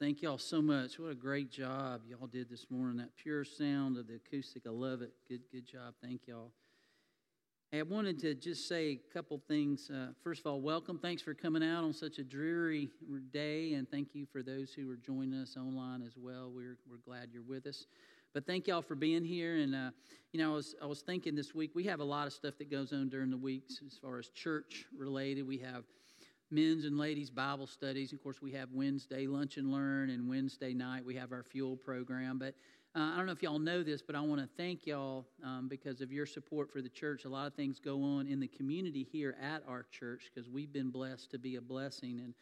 Thank y'all so much. What a great job y'all did this morning. That pure sound of the acoustic, I love it. Good, good job. Thank y'all. Hey, I wanted to just say a couple things. Uh, first of all, welcome. Thanks for coming out on such a dreary day, and thank you for those who are joining us online as well. We're we're glad you're with us. But thank y'all for being here. And uh, you know, I was I was thinking this week we have a lot of stuff that goes on during the weeks as far as church related. We have men's and ladies Bible studies. Of course, we have Wednesday lunch and learn, and Wednesday night we have our fuel program. But uh, I don't know if y'all know this, but I want to thank y'all um, because of your support for the church. A lot of things go on in the community here at our church because we've been blessed to be a blessing. And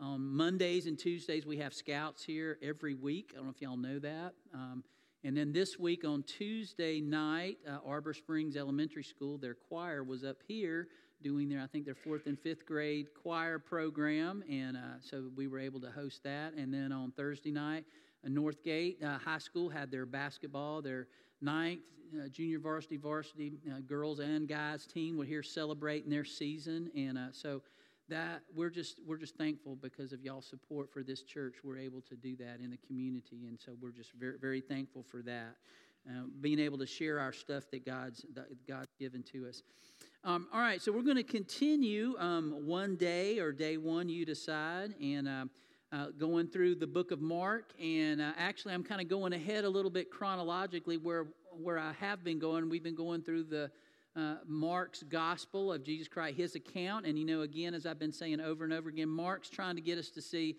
on Mondays and Tuesdays we have scouts here every week. I don't know if y'all know that. Um, and then this week on Tuesday night, uh, Arbor Springs Elementary School, their choir was up here doing their, I think, their fourth and fifth grade choir program. And uh, so we were able to host that. And then on Thursday night, uh, Northgate uh, High School had their basketball, their ninth uh, junior varsity, varsity uh, girls and guys team were here celebrating their season. And uh, so that we're just we're just thankful because of y'all support for this church we're able to do that in the community and so we're just very very thankful for that uh, being able to share our stuff that god's that god's given to us um, all right, so we're going to continue um, one day or day one, you decide, and uh, uh, going through the book of Mark. And uh, actually, I'm kind of going ahead a little bit chronologically where where I have been going. We've been going through the uh, Mark's gospel of Jesus Christ, his account. And you know, again, as I've been saying over and over again, Mark's trying to get us to see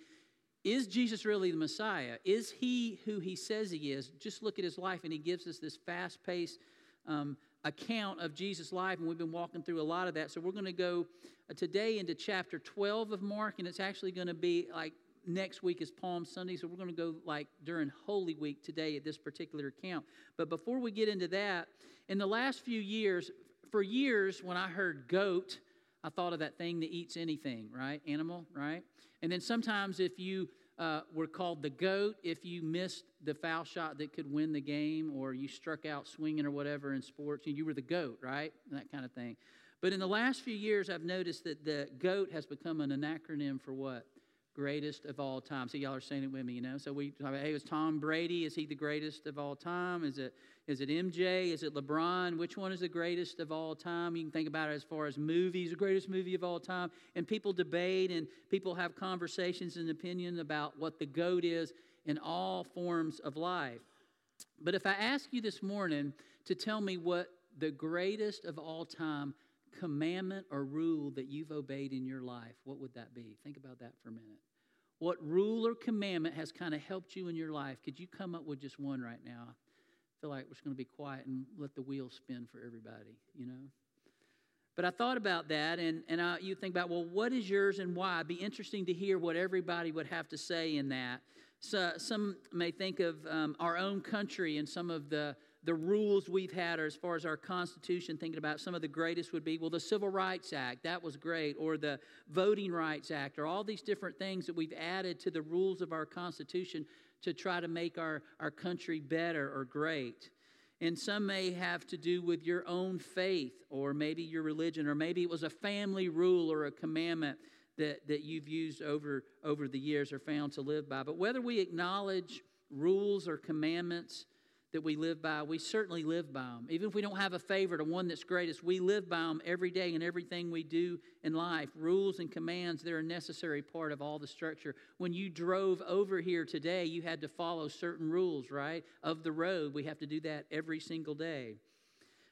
is Jesus really the Messiah? Is he who he says he is? Just look at his life, and he gives us this fast paced. Um, account of Jesus' life, and we've been walking through a lot of that. So we're going to go uh, today into chapter 12 of Mark, and it's actually going to be like next week is Palm Sunday, so we're going to go like during Holy Week today at this particular account. But before we get into that, in the last few years, for years, when I heard goat, I thought of that thing that eats anything, right? Animal, right? And then sometimes if you uh, were called the GOAT if you missed the foul shot that could win the game or you struck out swinging or whatever in sports. And you were the GOAT, right? that kind of thing. But in the last few years, I've noticed that the GOAT has become an acronym for what? Greatest of all time. So y'all are saying it with me, you know. So we, talk about, hey, is Tom Brady? Is he the greatest of all time? Is it is it MJ? Is it LeBron? Which one is the greatest of all time? You can think about it as far as movies, the greatest movie of all time. And people debate and people have conversations and opinion about what the goat is in all forms of life. But if I ask you this morning to tell me what the greatest of all time commandment or rule that you've obeyed in your life, what would that be? Think about that for a minute. What rule or commandment has kind of helped you in your life? Could you come up with just one right now? I feel like we're just going to be quiet and let the wheel spin for everybody, you know? But I thought about that, and, and I, you think about, well, what is yours and why? It'd be interesting to hear what everybody would have to say in that. So, some may think of um, our own country and some of the the rules we've had or as far as our Constitution, thinking about some of the greatest would be, well, the Civil Rights Act, that was great, or the Voting Rights Act, or all these different things that we've added to the rules of our Constitution to try to make our, our country better or great. And some may have to do with your own faith, or maybe your religion, or maybe it was a family rule or a commandment that, that you've used over, over the years or found to live by. But whether we acknowledge rules or commandments, that we live by, we certainly live by them. Even if we don't have a favorite or one that's greatest, we live by them every day in everything we do in life. Rules and commands, they're a necessary part of all the structure. When you drove over here today, you had to follow certain rules, right? Of the road. We have to do that every single day.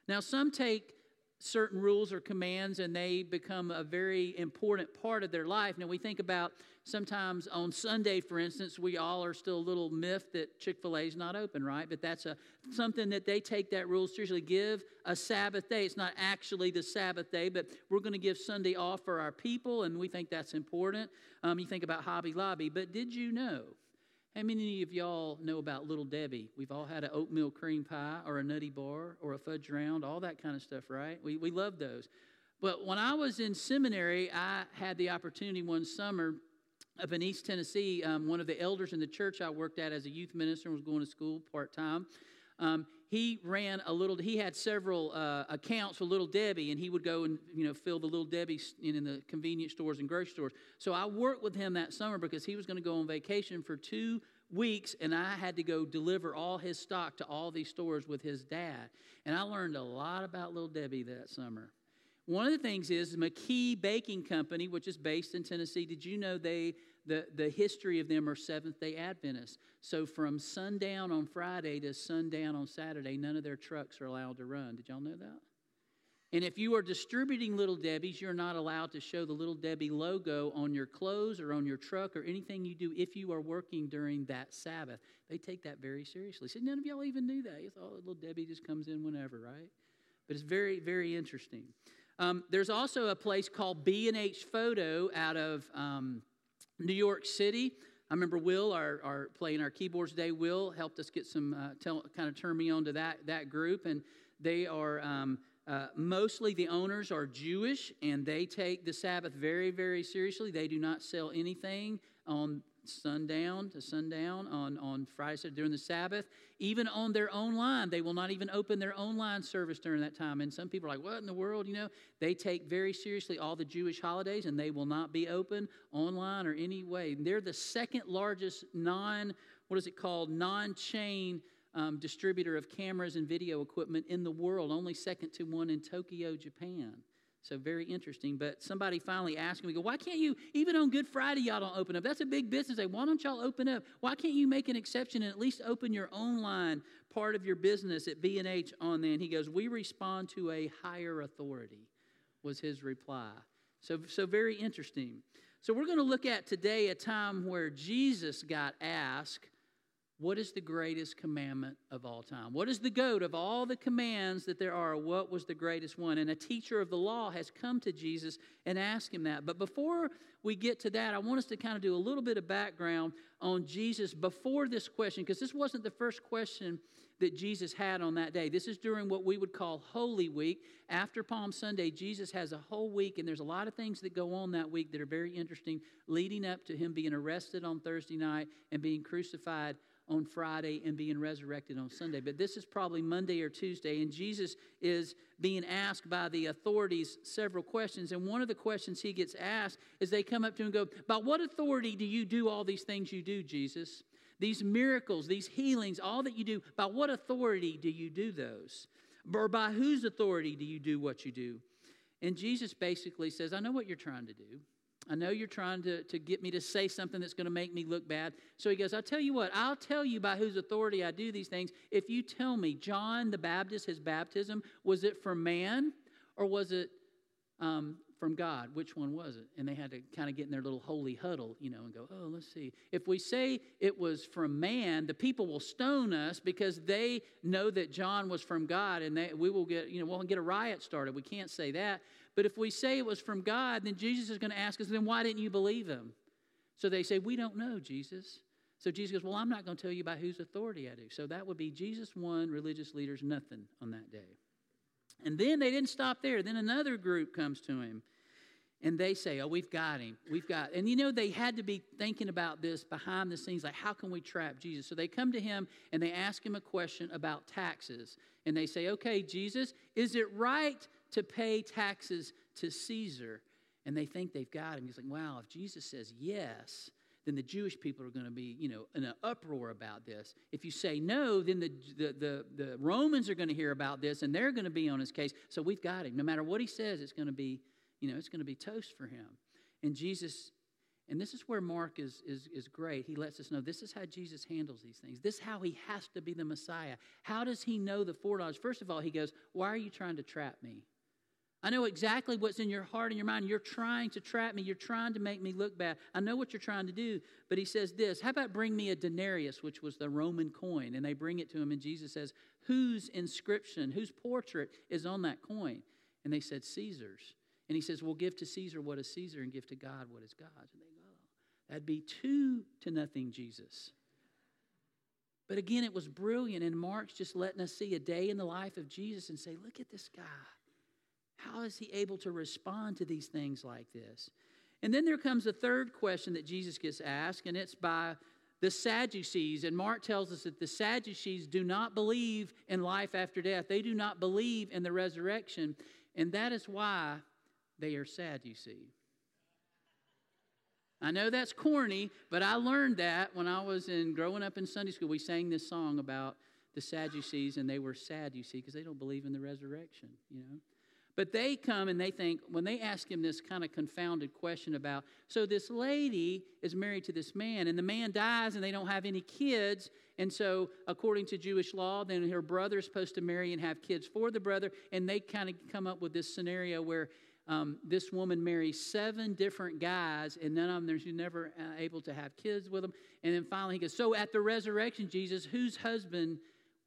Now, some take certain rules or commands and they become a very important part of their life. Now, we think about sometimes on Sunday, for instance, we all are still a little miffed that Chick fil A is not open, right? But that's a, something that they take that rule seriously. Give a Sabbath day. It's not actually the Sabbath day, but we're going to give Sunday off for our people, and we think that's important. Um, you think about Hobby Lobby, but did you know? How many of y'all know about Little Debbie? We've all had an oatmeal cream pie or a nutty bar or a fudge round, all that kind of stuff, right? We, we love those. But when I was in seminary, I had the opportunity one summer up in East Tennessee. Um, one of the elders in the church I worked at as a youth minister was going to school part time. Um, he ran a little, he had several uh, accounts for Little Debbie, and he would go and, you know, fill the Little Debbie in, in the convenience stores and grocery stores. So I worked with him that summer because he was going to go on vacation for two weeks, and I had to go deliver all his stock to all these stores with his dad. And I learned a lot about Little Debbie that summer. One of the things is McKee Baking Company, which is based in Tennessee. Did you know they the, the history of them are Seventh day Adventists? So from sundown on Friday to sundown on Saturday, none of their trucks are allowed to run. Did y'all know that? And if you are distributing Little Debbie's, you're not allowed to show the Little Debbie logo on your clothes or on your truck or anything you do if you are working during that Sabbath. They take that very seriously. So none of y'all even knew that. You thought Little Debbie just comes in whenever, right? But it's very, very interesting. Um, there's also a place called B&H Photo out of um, New York City. I remember Will, our, our playing our keyboards today. Will helped us get some, uh, tell, kind of turn me on to that, that group. And they are um, uh, mostly the owners are Jewish and they take the Sabbath very, very seriously. They do not sell anything on sundown to sundown on, on Friday during the Sabbath. Even on their own line, they will not even open their own line service during that time. And some people are like, what in the world? You know, they take very seriously all the Jewish holidays and they will not be open online or any way. They're the second largest non, what is it called, non chain um, distributor of cameras and video equipment in the world, only second to one in Tokyo, Japan. So very interesting. But somebody finally asked me, go, why can't you, even on Good Friday, y'all don't open up? That's a big business day. Why don't y'all open up? Why can't you make an exception and at least open your own line part of your business at B&H on there? And he goes, we respond to a higher authority, was his reply. So, so very interesting. So we're going to look at today a time where Jesus got asked, what is the greatest commandment of all time? What is the goat of all the commands that there are? What was the greatest one? And a teacher of the law has come to Jesus and asked him that. But before we get to that, I want us to kind of do a little bit of background on Jesus before this question, because this wasn't the first question that Jesus had on that day. This is during what we would call Holy Week. After Palm Sunday, Jesus has a whole week, and there's a lot of things that go on that week that are very interesting, leading up to him being arrested on Thursday night and being crucified on Friday and being resurrected on Sunday. But this is probably Monday or Tuesday, and Jesus is being asked by the authorities several questions. And one of the questions he gets asked is they come up to him and go, By what authority do you do all these things you do, Jesus? These miracles, these healings, all that you do, by what authority do you do those? Or by whose authority do you do what you do? And Jesus basically says, I know what you're trying to do. I know you're trying to, to get me to say something that's going to make me look bad. So he goes, I'll tell you what, I'll tell you by whose authority I do these things. If you tell me, John the Baptist, his baptism, was it from man or was it um, from God? Which one was it? And they had to kind of get in their little holy huddle, you know, and go, oh, let's see. If we say it was from man, the people will stone us because they know that John was from God and they, we will get, you know, we'll get a riot started. We can't say that. But if we say it was from God, then Jesus is going to ask us, then why didn't you believe him? So they say, we don't know, Jesus. So Jesus goes, well, I'm not going to tell you by whose authority I do. So that would be Jesus one, religious leaders nothing on that day. And then they didn't stop there. Then another group comes to him and they say, Oh, we've got him. We've got. And you know, they had to be thinking about this behind the scenes, like, how can we trap Jesus? So they come to him and they ask him a question about taxes. And they say, Okay, Jesus, is it right to pay taxes to Caesar. And they think they've got him. He's like, wow, if Jesus says yes, then the Jewish people are going to be, you know, in an uproar about this. If you say no, then the, the, the, the Romans are going to hear about this and they're going to be on his case. So we've got him. No matter what he says, it's going to be, you know, it's going to be toast for him. And Jesus, and this is where Mark is, is, is great. He lets us know this is how Jesus handles these things. This is how he has to be the Messiah. How does he know the foreknowledge? First of all, he goes, Why are you trying to trap me? I know exactly what's in your heart and your mind. You're trying to trap me. You're trying to make me look bad. I know what you're trying to do. But he says this How about bring me a denarius, which was the Roman coin? And they bring it to him, and Jesus says, Whose inscription, whose portrait is on that coin? And they said, Caesar's. And he says, Well, give to Caesar what is Caesar and give to God what is God's. And they go, That'd be two to nothing, Jesus. But again, it was brilliant. And Mark's just letting us see a day in the life of Jesus and say, Look at this guy. How is he able to respond to these things like this? And then there comes a third question that Jesus gets asked, and it's by the Sadducees. And Mark tells us that the Sadducees do not believe in life after death, they do not believe in the resurrection. And that is why they are sad, you see. I know that's corny, but I learned that when I was in growing up in Sunday school. We sang this song about the Sadducees, and they were sad, you see, because they don't believe in the resurrection, you know. But they come and they think, when they ask him this kind of confounded question about, so this lady is married to this man, and the man dies and they don't have any kids. And so, according to Jewish law, then her brother is supposed to marry and have kids for the brother. And they kind of come up with this scenario where um, this woman marries seven different guys, and none of them, there's never uh, able to have kids with them. And then finally he goes, So at the resurrection, Jesus, whose husband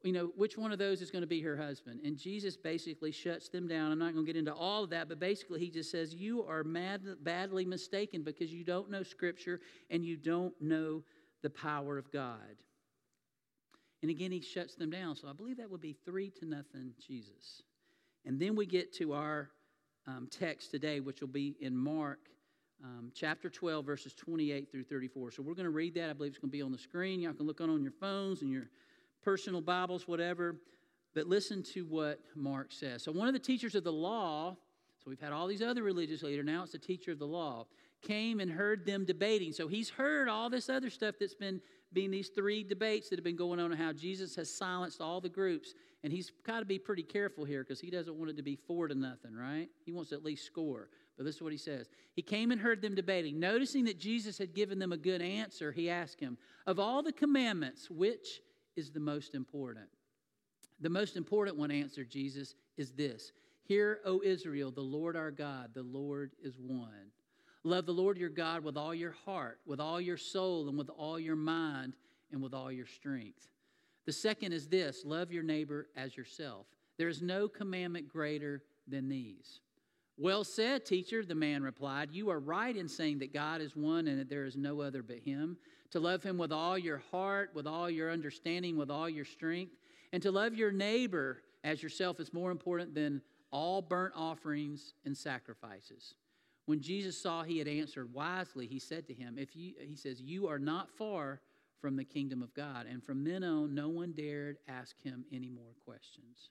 you know, which one of those is going to be her husband? And Jesus basically shuts them down. I'm not going to get into all of that, but basically he just says, You are mad, badly mistaken because you don't know Scripture and you don't know the power of God. And again, he shuts them down. So I believe that would be three to nothing, Jesus. And then we get to our um, text today, which will be in Mark um, chapter 12, verses 28 through 34. So we're going to read that. I believe it's going to be on the screen. Y'all can look on on your phones and your personal Bibles, whatever. But listen to what Mark says. So, one of the teachers of the law, so we've had all these other religious leaders, now it's the teacher of the law, came and heard them debating. So, he's heard all this other stuff that's been being these three debates that have been going on and how Jesus has silenced all the groups. And he's got to be pretty careful here because he doesn't want it to be four to nothing, right? He wants to at least score. But this is what he says. He came and heard them debating. Noticing that Jesus had given them a good answer, he asked him, Of all the commandments, which is the most important. The most important one, answered Jesus, is this Hear, O Israel, the Lord our God, the Lord is one. Love the Lord your God with all your heart, with all your soul, and with all your mind, and with all your strength. The second is this love your neighbor as yourself. There is no commandment greater than these. Well said, teacher, the man replied. You are right in saying that God is one and that there is no other but him to love him with all your heart, with all your understanding, with all your strength, and to love your neighbor as yourself is more important than all burnt offerings and sacrifices. When Jesus saw he had answered wisely, he said to him, if you, he says, You are not far from the kingdom of God. And from then on, no one dared ask him any more questions.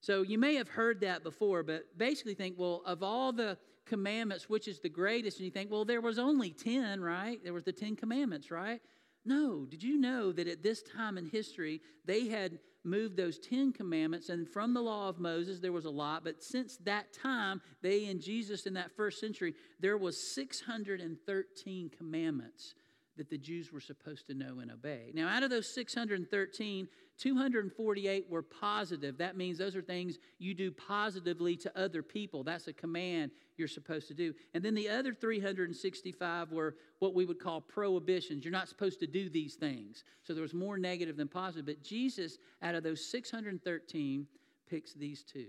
So you may have heard that before, but basically think, well, of all the commandments, which is the greatest? And you think, well, there was only 10, right? There was the 10 commandments, right? No. Did you know that at this time in history, they had moved those 10 commandments, and from the law of Moses, there was a lot, but since that time, they in Jesus in that first century, there was 613 commandments that the Jews were supposed to know and obey. Now, out of those 613, 248 were positive. That means those are things you do positively to other people. That's a command you're supposed to do. And then the other 365 were what we would call prohibitions. You're not supposed to do these things. So there was more negative than positive. But Jesus, out of those 613, picks these two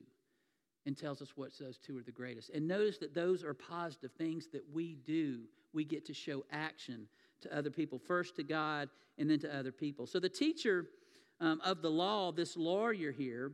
and tells us what those two are the greatest. And notice that those are positive things that we do. We get to show action to other people, first to God and then to other people. So the teacher um, of the law, this lawyer here,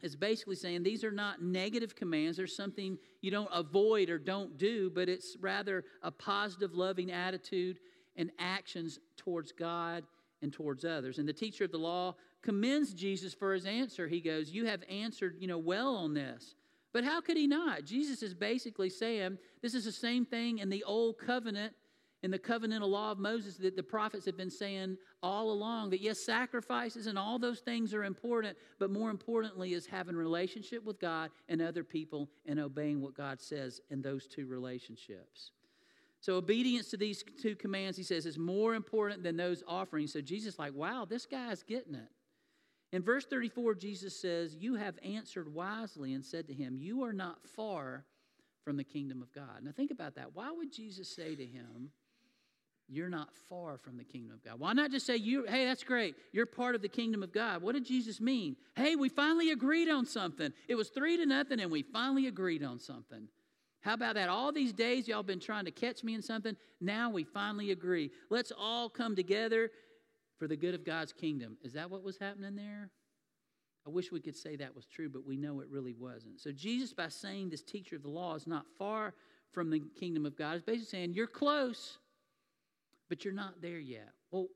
is basically saying these are not negative commands. There's something you don't avoid or don't do, but it's rather a positive, loving attitude and actions towards God and towards others. And the teacher of the law commends Jesus for his answer. He goes, You have answered, you know, well on this. But how could he not? Jesus is basically saying this is the same thing in the old covenant in the covenantal law of Moses that the prophets have been saying all along that yes, sacrifices and all those things are important, but more importantly is having relationship with God and other people and obeying what God says in those two relationships. So obedience to these two commands, he says, is more important than those offerings. So Jesus like, wow, this guy's getting it. In verse 34, Jesus says, You have answered wisely and said to him, You are not far from the kingdom of God. Now think about that. Why would Jesus say to him, you're not far from the kingdom of God. Why not just say, you, hey, that's great. You're part of the kingdom of God. What did Jesus mean? Hey, we finally agreed on something. It was three to nothing, and we finally agreed on something. How about that? All these days, y'all been trying to catch me in something. Now we finally agree. Let's all come together for the good of God's kingdom. Is that what was happening there? I wish we could say that was true, but we know it really wasn't. So, Jesus, by saying this teacher of the law is not far from the kingdom of God, is basically saying, You're close but you're not there yet. Well,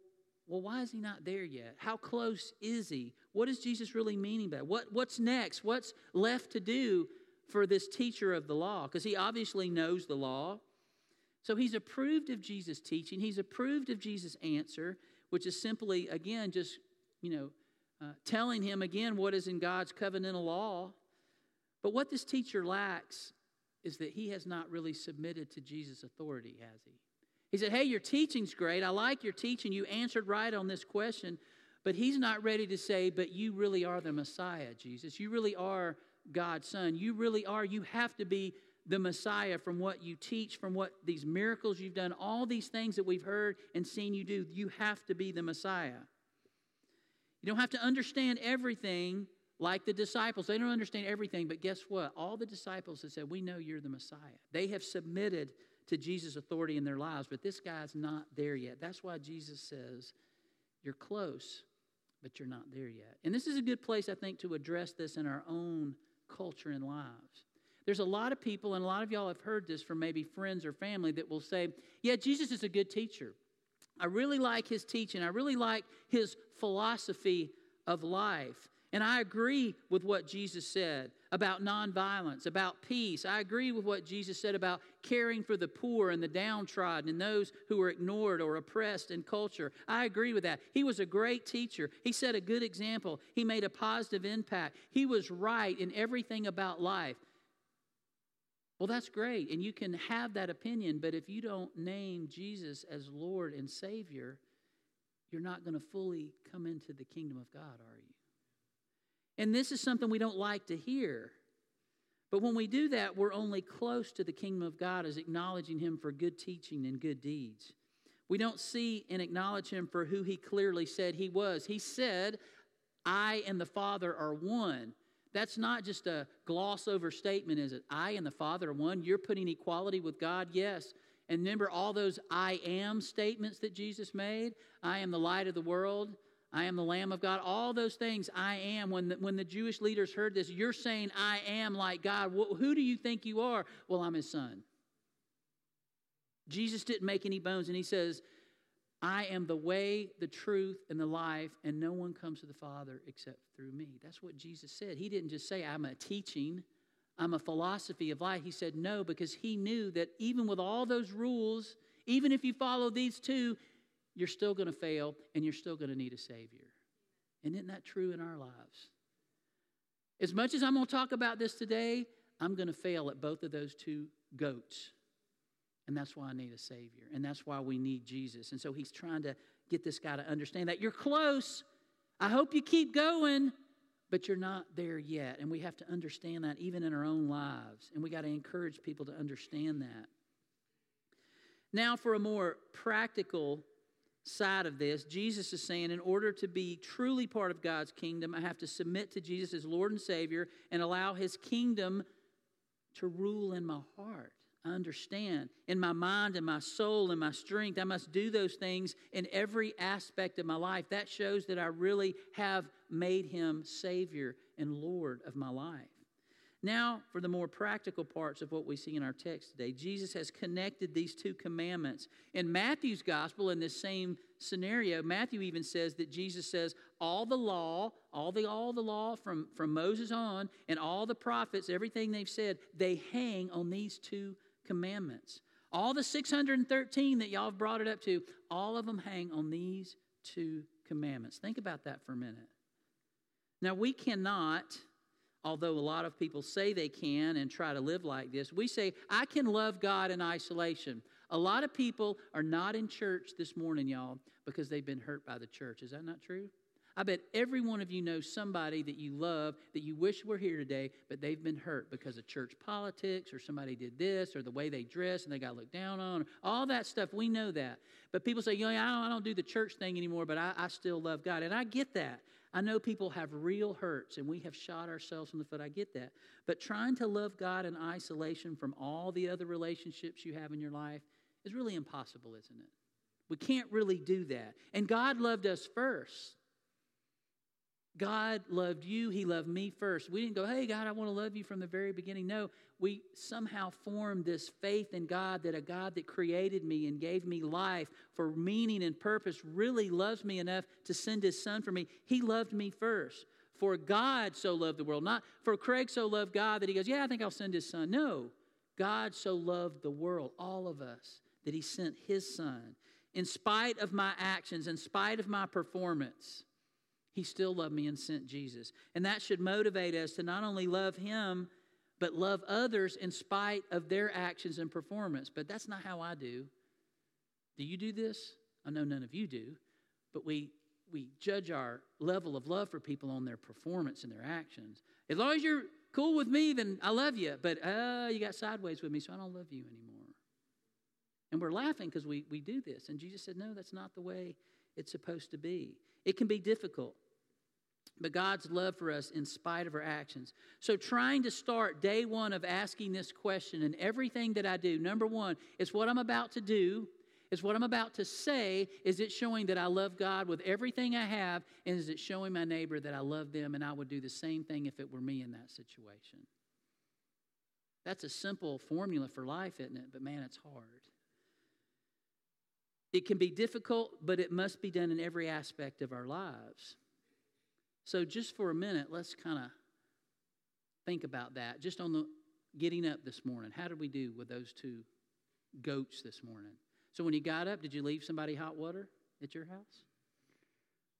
well, why is he not there yet? How close is he? What is Jesus really meaning by that? What, what's next? What's left to do for this teacher of the law? Because he obviously knows the law. So he's approved of Jesus' teaching. He's approved of Jesus' answer, which is simply, again, just, you know, uh, telling him again what is in God's covenantal law. But what this teacher lacks is that he has not really submitted to Jesus' authority, has he? He said, Hey, your teaching's great. I like your teaching. You answered right on this question. But he's not ready to say, But you really are the Messiah, Jesus. You really are God's Son. You really are. You have to be the Messiah from what you teach, from what these miracles you've done, all these things that we've heard and seen you do. You have to be the Messiah. You don't have to understand everything like the disciples. They don't understand everything, but guess what? All the disciples have said, We know you're the Messiah. They have submitted to Jesus' authority in their lives, but this guy's not there yet. That's why Jesus says, You're close, but you're not there yet. And this is a good place, I think, to address this in our own culture and lives. There's a lot of people, and a lot of y'all have heard this from maybe friends or family, that will say, Yeah, Jesus is a good teacher. I really like his teaching. I really like his philosophy of life. And I agree with what Jesus said about nonviolence, about peace. I agree with what Jesus said about caring for the poor and the downtrodden and those who are ignored or oppressed in culture. I agree with that. He was a great teacher. He set a good example. He made a positive impact. He was right in everything about life. Well, that's great. And you can have that opinion, but if you don't name Jesus as Lord and Savior, you're not going to fully come into the kingdom of God, are you? And this is something we don't like to hear. But when we do that, we're only close to the kingdom of God as acknowledging Him for good teaching and good deeds. We don't see and acknowledge Him for who He clearly said He was. He said, I and the Father are one. That's not just a gloss over statement, is it? I and the Father are one. You're putting equality with God? Yes. And remember all those I am statements that Jesus made? I am the light of the world. I am the Lamb of God. All those things I am. When the, when the Jewish leaders heard this, you're saying, I am like God. Well, who do you think you are? Well, I'm his son. Jesus didn't make any bones, and he says, I am the way, the truth, and the life, and no one comes to the Father except through me. That's what Jesus said. He didn't just say, I'm a teaching, I'm a philosophy of life. He said, No, because he knew that even with all those rules, even if you follow these two, you're still going to fail and you're still going to need a Savior. And isn't that true in our lives? As much as I'm going to talk about this today, I'm going to fail at both of those two goats. And that's why I need a Savior. And that's why we need Jesus. And so he's trying to get this guy to understand that you're close. I hope you keep going, but you're not there yet. And we have to understand that even in our own lives. And we got to encourage people to understand that. Now, for a more practical side of this, Jesus is saying, in order to be truly part of God's kingdom, I have to submit to Jesus as Lord and Savior and allow His kingdom to rule in my heart. I understand in my mind and my soul and my strength, I must do those things in every aspect of my life. That shows that I really have made Him Savior and Lord of my life. Now, for the more practical parts of what we see in our text today, Jesus has connected these two commandments. In Matthew's gospel, in this same scenario, Matthew even says that Jesus says, all the law, all the all the law from, from Moses on, and all the prophets, everything they've said, they hang on these two commandments. All the 613 that y'all have brought it up to, all of them hang on these two commandments. Think about that for a minute. Now, we cannot although a lot of people say they can and try to live like this, we say, I can love God in isolation. A lot of people are not in church this morning, y'all, because they've been hurt by the church. Is that not true? I bet every one of you knows somebody that you love that you wish were here today, but they've been hurt because of church politics or somebody did this or the way they dress and they got looked down on. All that stuff, we know that. But people say, you know, I don't, I don't do the church thing anymore, but I, I still love God. And I get that. I know people have real hurts and we have shot ourselves in the foot. I get that. But trying to love God in isolation from all the other relationships you have in your life is really impossible, isn't it? We can't really do that. And God loved us first. God loved you, He loved me first. We didn't go, hey, God, I want to love you from the very beginning. No, we somehow formed this faith in God that a God that created me and gave me life for meaning and purpose really loves me enough to send His Son for me. He loved me first. For God so loved the world, not for Craig so loved God that he goes, yeah, I think I'll send His Son. No, God so loved the world, all of us, that He sent His Son. In spite of my actions, in spite of my performance, he still loved me and sent Jesus. And that should motivate us to not only love Him, but love others in spite of their actions and performance. But that's not how I do. Do you do this? I know none of you do. But we, we judge our level of love for people on their performance and their actions. As long as you're cool with me, then I love you. But uh, you got sideways with me, so I don't love you anymore. And we're laughing because we, we do this. And Jesus said, no, that's not the way it's supposed to be. It can be difficult but God's love for us in spite of our actions. So, trying to start day one of asking this question and everything that I do, number one, is what I'm about to do, is what I'm about to say, is it showing that I love God with everything I have, and is it showing my neighbor that I love them and I would do the same thing if it were me in that situation? That's a simple formula for life, isn't it? But man, it's hard. It can be difficult, but it must be done in every aspect of our lives. So, just for a minute, let's kind of think about that. Just on the getting up this morning, how did we do with those two goats this morning? So, when you got up, did you leave somebody hot water at your house?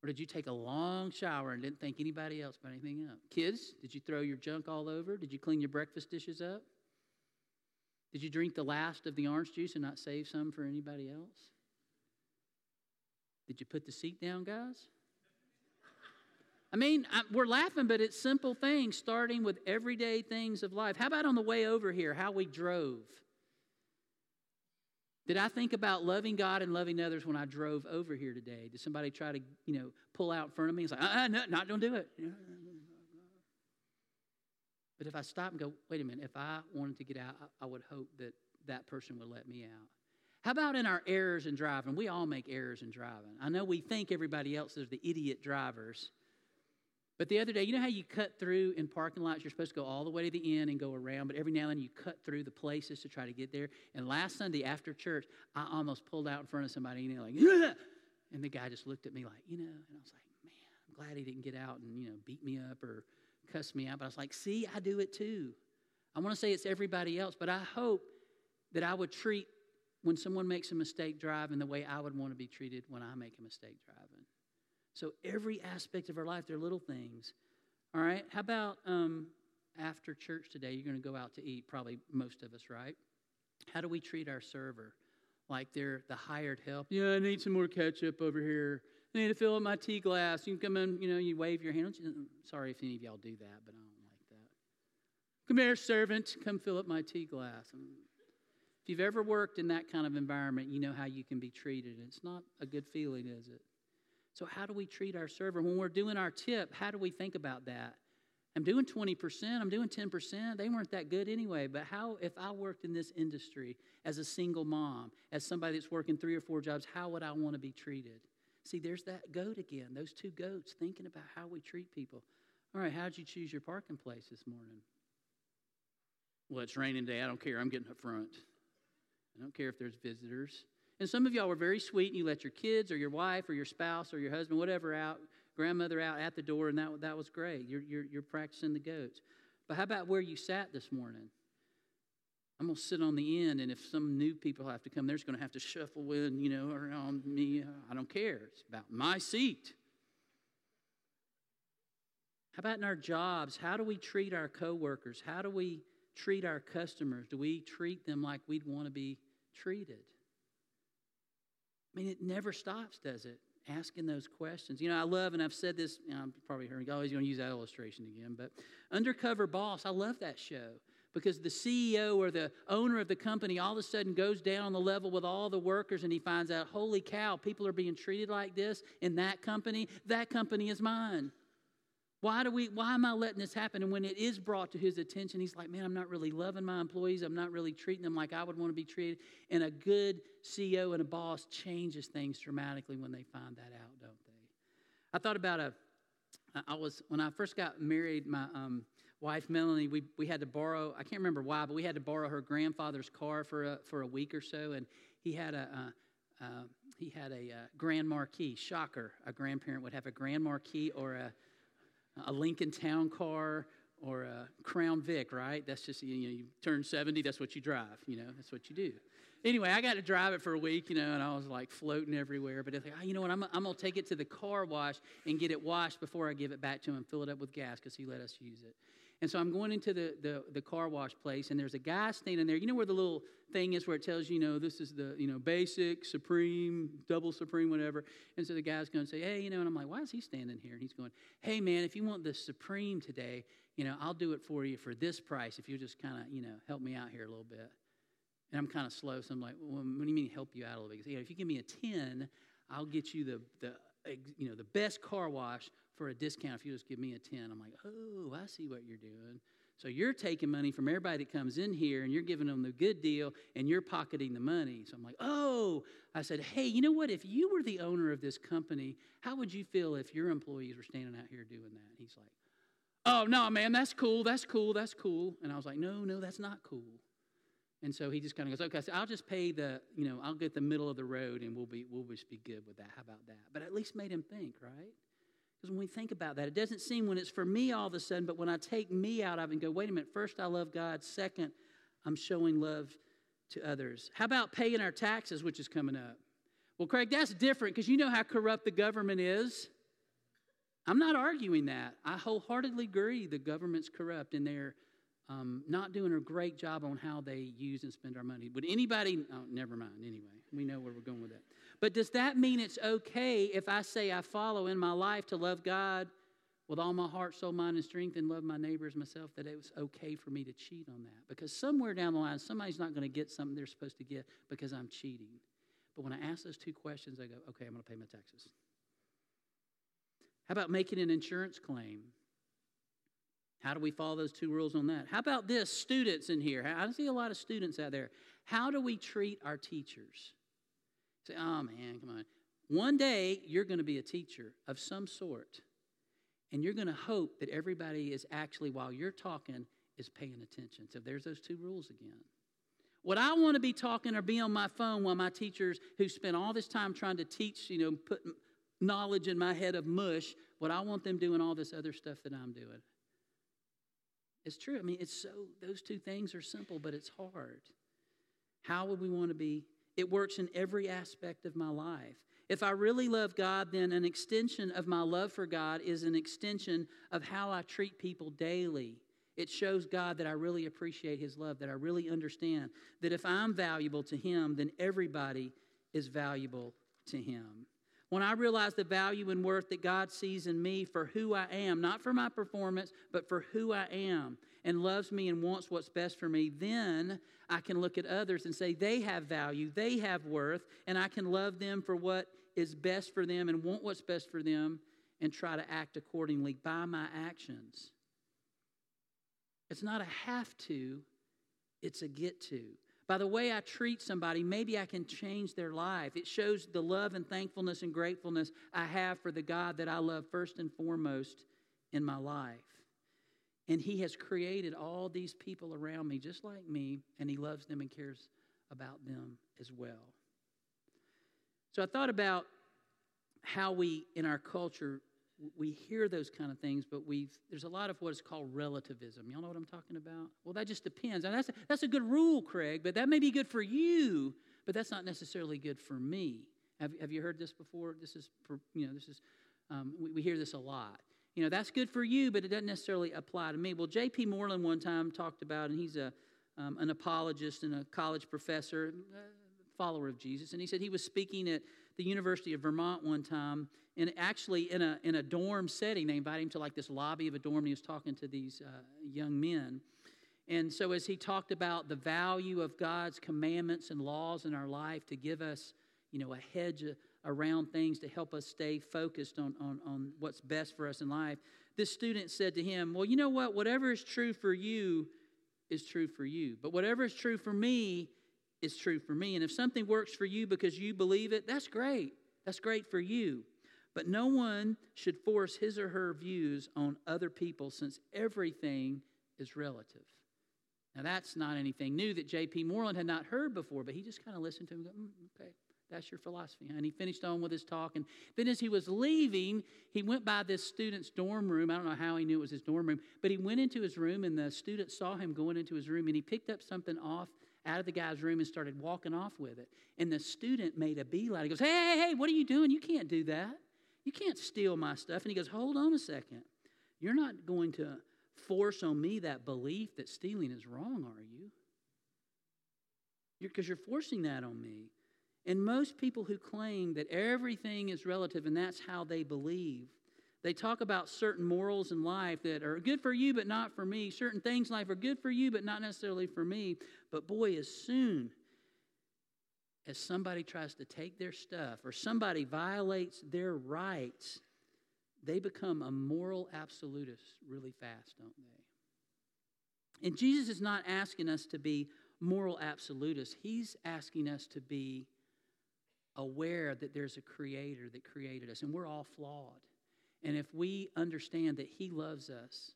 Or did you take a long shower and didn't think anybody else about anything up? Kids, did you throw your junk all over? Did you clean your breakfast dishes up? Did you drink the last of the orange juice and not save some for anybody else? Did you put the seat down, guys? I mean, I, we're laughing, but it's simple things, starting with everyday things of life. How about on the way over here, how we drove? Did I think about loving God and loving others when I drove over here today? Did somebody try to, you know, pull out in front of me? It's like, uh, no, not don't do it. But if I stop and go, wait a minute, if I wanted to get out, I would hope that that person would let me out. How about in our errors in driving? We all make errors in driving. I know we think everybody else is the idiot drivers. But the other day, you know how you cut through in parking lots? You're supposed to go all the way to the end and go around, but every now and then you cut through the places to try to get there. And last Sunday after church, I almost pulled out in front of somebody and they're like, yeah! and the guy just looked at me like, you know, and I was like, man, I'm glad he didn't get out and, you know, beat me up or cuss me out. But I was like, see, I do it too. I want to say it's everybody else, but I hope that I would treat when someone makes a mistake driving the way I would want to be treated when I make a mistake driving. So every aspect of our life, they're little things. All right. How about um, after church today? You're going to go out to eat, probably most of us, right? How do we treat our server? Like they're the hired help. Yeah, I need some more ketchup over here. I need to fill up my tea glass. You can come in, you know, you wave your hand. Sorry if any of y'all do that, but I don't like that. Come here, servant. Come fill up my tea glass. If you've ever worked in that kind of environment, you know how you can be treated. It's not a good feeling, is it? So, how do we treat our server? When we're doing our tip, how do we think about that? I'm doing 20%, I'm doing 10%. They weren't that good anyway. But how, if I worked in this industry as a single mom, as somebody that's working three or four jobs, how would I want to be treated? See, there's that goat again, those two goats, thinking about how we treat people. All right, how'd you choose your parking place this morning? Well, it's raining today. I don't care. I'm getting up front. I don't care if there's visitors. And some of y'all were very sweet and you let your kids or your wife or your spouse or your husband, whatever, out, grandmother out at the door, and that, that was great. You're, you're, you're practicing the goats. But how about where you sat this morning? I'm going to sit on the end, and if some new people have to come, they're just going to have to shuffle in, you know, around me. I don't care. It's about my seat. How about in our jobs? How do we treat our coworkers? How do we treat our customers? Do we treat them like we'd want to be treated? I mean, it never stops, does it? Asking those questions. You know, I love, and I've said this, you know, I'm probably hearing, oh, always going to use that illustration again, but Undercover Boss, I love that show because the CEO or the owner of the company all of a sudden goes down on the level with all the workers and he finds out, holy cow, people are being treated like this in that company. That company is mine. Why do we why am I letting this happen? And when it is brought to his attention, he's like, Man, I'm not really loving my employees. I'm not really treating them like I would want to be treated. And a good CEO and a boss changes things dramatically when they find that out, don't they? I thought about a I was when I first got married. My um, wife Melanie, we, we had to borrow. I can't remember why, but we had to borrow her grandfather's car for a, for a week or so, and he had a. Uh, uh, he had a uh, Grand Marquis. Shocker! A grandparent would have a Grand Marquis or a, a Lincoln Town Car or a Crown Vic, right? That's just you know you turn seventy, that's what you drive. You know that's what you do anyway, I got to drive it for a week, you know, and I was like floating everywhere. But it's like, oh, you know what? I'm, I'm going to take it to the car wash and get it washed before I give it back to him, and fill it up with gas because he let us use it. And so I'm going into the, the, the, car wash place, and there's a guy standing there. You know where the little thing is where it tells you, you know, this is the, you know, basic, supreme, double supreme, whatever. And so the guy's going to say, hey, you know, and I'm like, why is he standing here? And he's going, hey, man, if you want the supreme today, you know, I'll do it for you for this price if you just kind of, you know, help me out here a little bit. And I'm kind of slow, so I'm like, well, what do you mean help you out a little bit? Because, you know, if you give me a 10, I'll get you the, the, you know, the best car wash for a discount if you just give me a 10. I'm like, oh, I see what you're doing. So you're taking money from everybody that comes in here and you're giving them the good deal and you're pocketing the money. So I'm like, oh, I said, hey, you know what? If you were the owner of this company, how would you feel if your employees were standing out here doing that? He's like, oh, no, man, that's cool, that's cool, that's cool. And I was like, no, no, that's not cool. And so he just kind of goes, okay, so I'll just pay the, you know, I'll get the middle of the road and we'll be, we'll just be good with that. How about that? But at least made him think, right? Because when we think about that, it doesn't seem when it's for me all of a sudden, but when I take me out of it and go, wait a minute, first I love God, second, I'm showing love to others. How about paying our taxes, which is coming up? Well, Craig, that's different because you know how corrupt the government is. I'm not arguing that. I wholeheartedly agree the government's corrupt and they're um, not doing a great job on how they use and spend our money. Would anybody, oh, never mind, anyway, we know where we're going with that. But does that mean it's okay if I say I follow in my life to love God with all my heart, soul, mind, and strength and love my neighbors myself, that it was okay for me to cheat on that? Because somewhere down the line, somebody's not going to get something they're supposed to get because I'm cheating. But when I ask those two questions, I go, okay, I'm going to pay my taxes. How about making an insurance claim? How do we follow those two rules on that? How about this, students in here? I see a lot of students out there. How do we treat our teachers? Say, oh man, come on. One day you're going to be a teacher of some sort, and you're going to hope that everybody is actually, while you're talking, is paying attention. So there's those two rules again. What I want to be talking or be on my phone while my teachers who spent all this time trying to teach, you know, put knowledge in my head of mush, what I want them doing all this other stuff that I'm doing? It's true. I mean, it's so, those two things are simple, but it's hard. How would we want to be? It works in every aspect of my life. If I really love God, then an extension of my love for God is an extension of how I treat people daily. It shows God that I really appreciate His love, that I really understand that if I'm valuable to Him, then everybody is valuable to Him. When I realize the value and worth that God sees in me for who I am, not for my performance, but for who I am, and loves me and wants what's best for me, then I can look at others and say they have value, they have worth, and I can love them for what is best for them and want what's best for them and try to act accordingly by my actions. It's not a have to, it's a get to. By the way I treat somebody, maybe I can change their life. It shows the love and thankfulness and gratefulness I have for the God that I love first and foremost in my life. And He has created all these people around me just like me, and He loves them and cares about them as well. So I thought about how we, in our culture, we hear those kind of things, but we there's a lot of what is called relativism. Y'all know what I'm talking about? Well, that just depends. And that's a, that's a good rule, Craig, but that may be good for you, but that's not necessarily good for me. Have, have you heard this before? This is, you know, this is, um, we, we hear this a lot. You know, that's good for you, but it doesn't necessarily apply to me. Well, J.P. Moreland one time talked about, and he's a, um, an apologist and a college professor, follower of Jesus, and he said he was speaking at the University of Vermont one time, and actually in a, in a dorm setting. They invited him to like this lobby of a dorm, and he was talking to these uh, young men. And so, as he talked about the value of God's commandments and laws in our life to give us, you know, a hedge around things to help us stay focused on, on, on what's best for us in life, this student said to him, Well, you know what? Whatever is true for you is true for you. But whatever is true for me is true for me. And if something works for you because you believe it, that's great. That's great for you. But no one should force his or her views on other people since everything is relative. Now, that's not anything new that J.P. Moreland had not heard before, but he just kind of listened to him go, mm, okay, that's your philosophy. And he finished on with his talk. And then as he was leaving, he went by this student's dorm room. I don't know how he knew it was his dorm room, but he went into his room, and the student saw him going into his room, and he picked up something off out of the guy's room and started walking off with it. And the student made a beeline. He goes, Hey, hey, hey, what are you doing? You can't do that. You can't steal my stuff. And he goes, Hold on a second. You're not going to force on me that belief that stealing is wrong, are you? Because you're, you're forcing that on me. And most people who claim that everything is relative and that's how they believe, they talk about certain morals in life that are good for you but not for me. Certain things in life are good for you but not necessarily for me. But boy, as soon as somebody tries to take their stuff or somebody violates their rights, they become a moral absolutist really fast, don't they? And Jesus is not asking us to be moral absolutists, He's asking us to be aware that there's a creator that created us, and we're all flawed. And if we understand that He loves us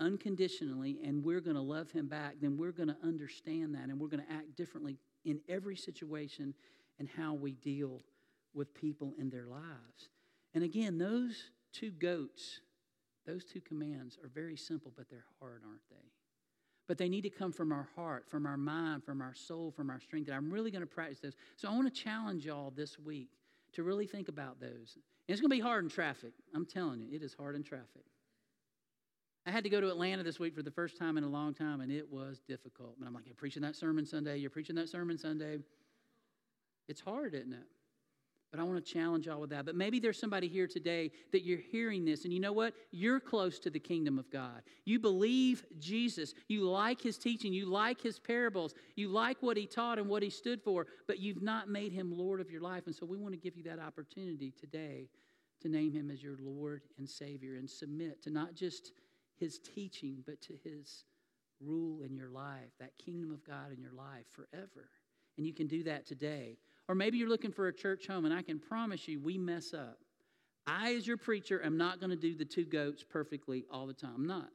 unconditionally and we're going to love Him back, then we're going to understand that and we're going to act differently in every situation and how we deal with people in their lives. And again, those two goats, those two commands are very simple, but they're hard, aren't they? But they need to come from our heart, from our mind, from our soul, from our strength. And I'm really going to practice those. So I want to challenge y'all this week to really think about those. And it's going to be hard in traffic. I'm telling you, it is hard in traffic. I had to go to Atlanta this week for the first time in a long time, and it was difficult. And I'm like, you're preaching that sermon Sunday, you're preaching that sermon Sunday. It's hard, isn't it? But I want to challenge y'all with that. But maybe there's somebody here today that you're hearing this, and you know what? You're close to the kingdom of God. You believe Jesus. You like his teaching. You like his parables. You like what he taught and what he stood for, but you've not made him Lord of your life. And so we want to give you that opportunity today to name him as your Lord and Savior and submit to not just his teaching, but to his rule in your life, that kingdom of God in your life forever. And you can do that today. Or maybe you're looking for a church home, and I can promise you we mess up. I, as your preacher, am not going to do the two goats perfectly all the time. I'm not.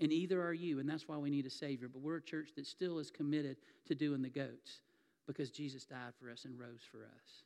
And either are you, and that's why we need a Savior. But we're a church that still is committed to doing the goats because Jesus died for us and rose for us.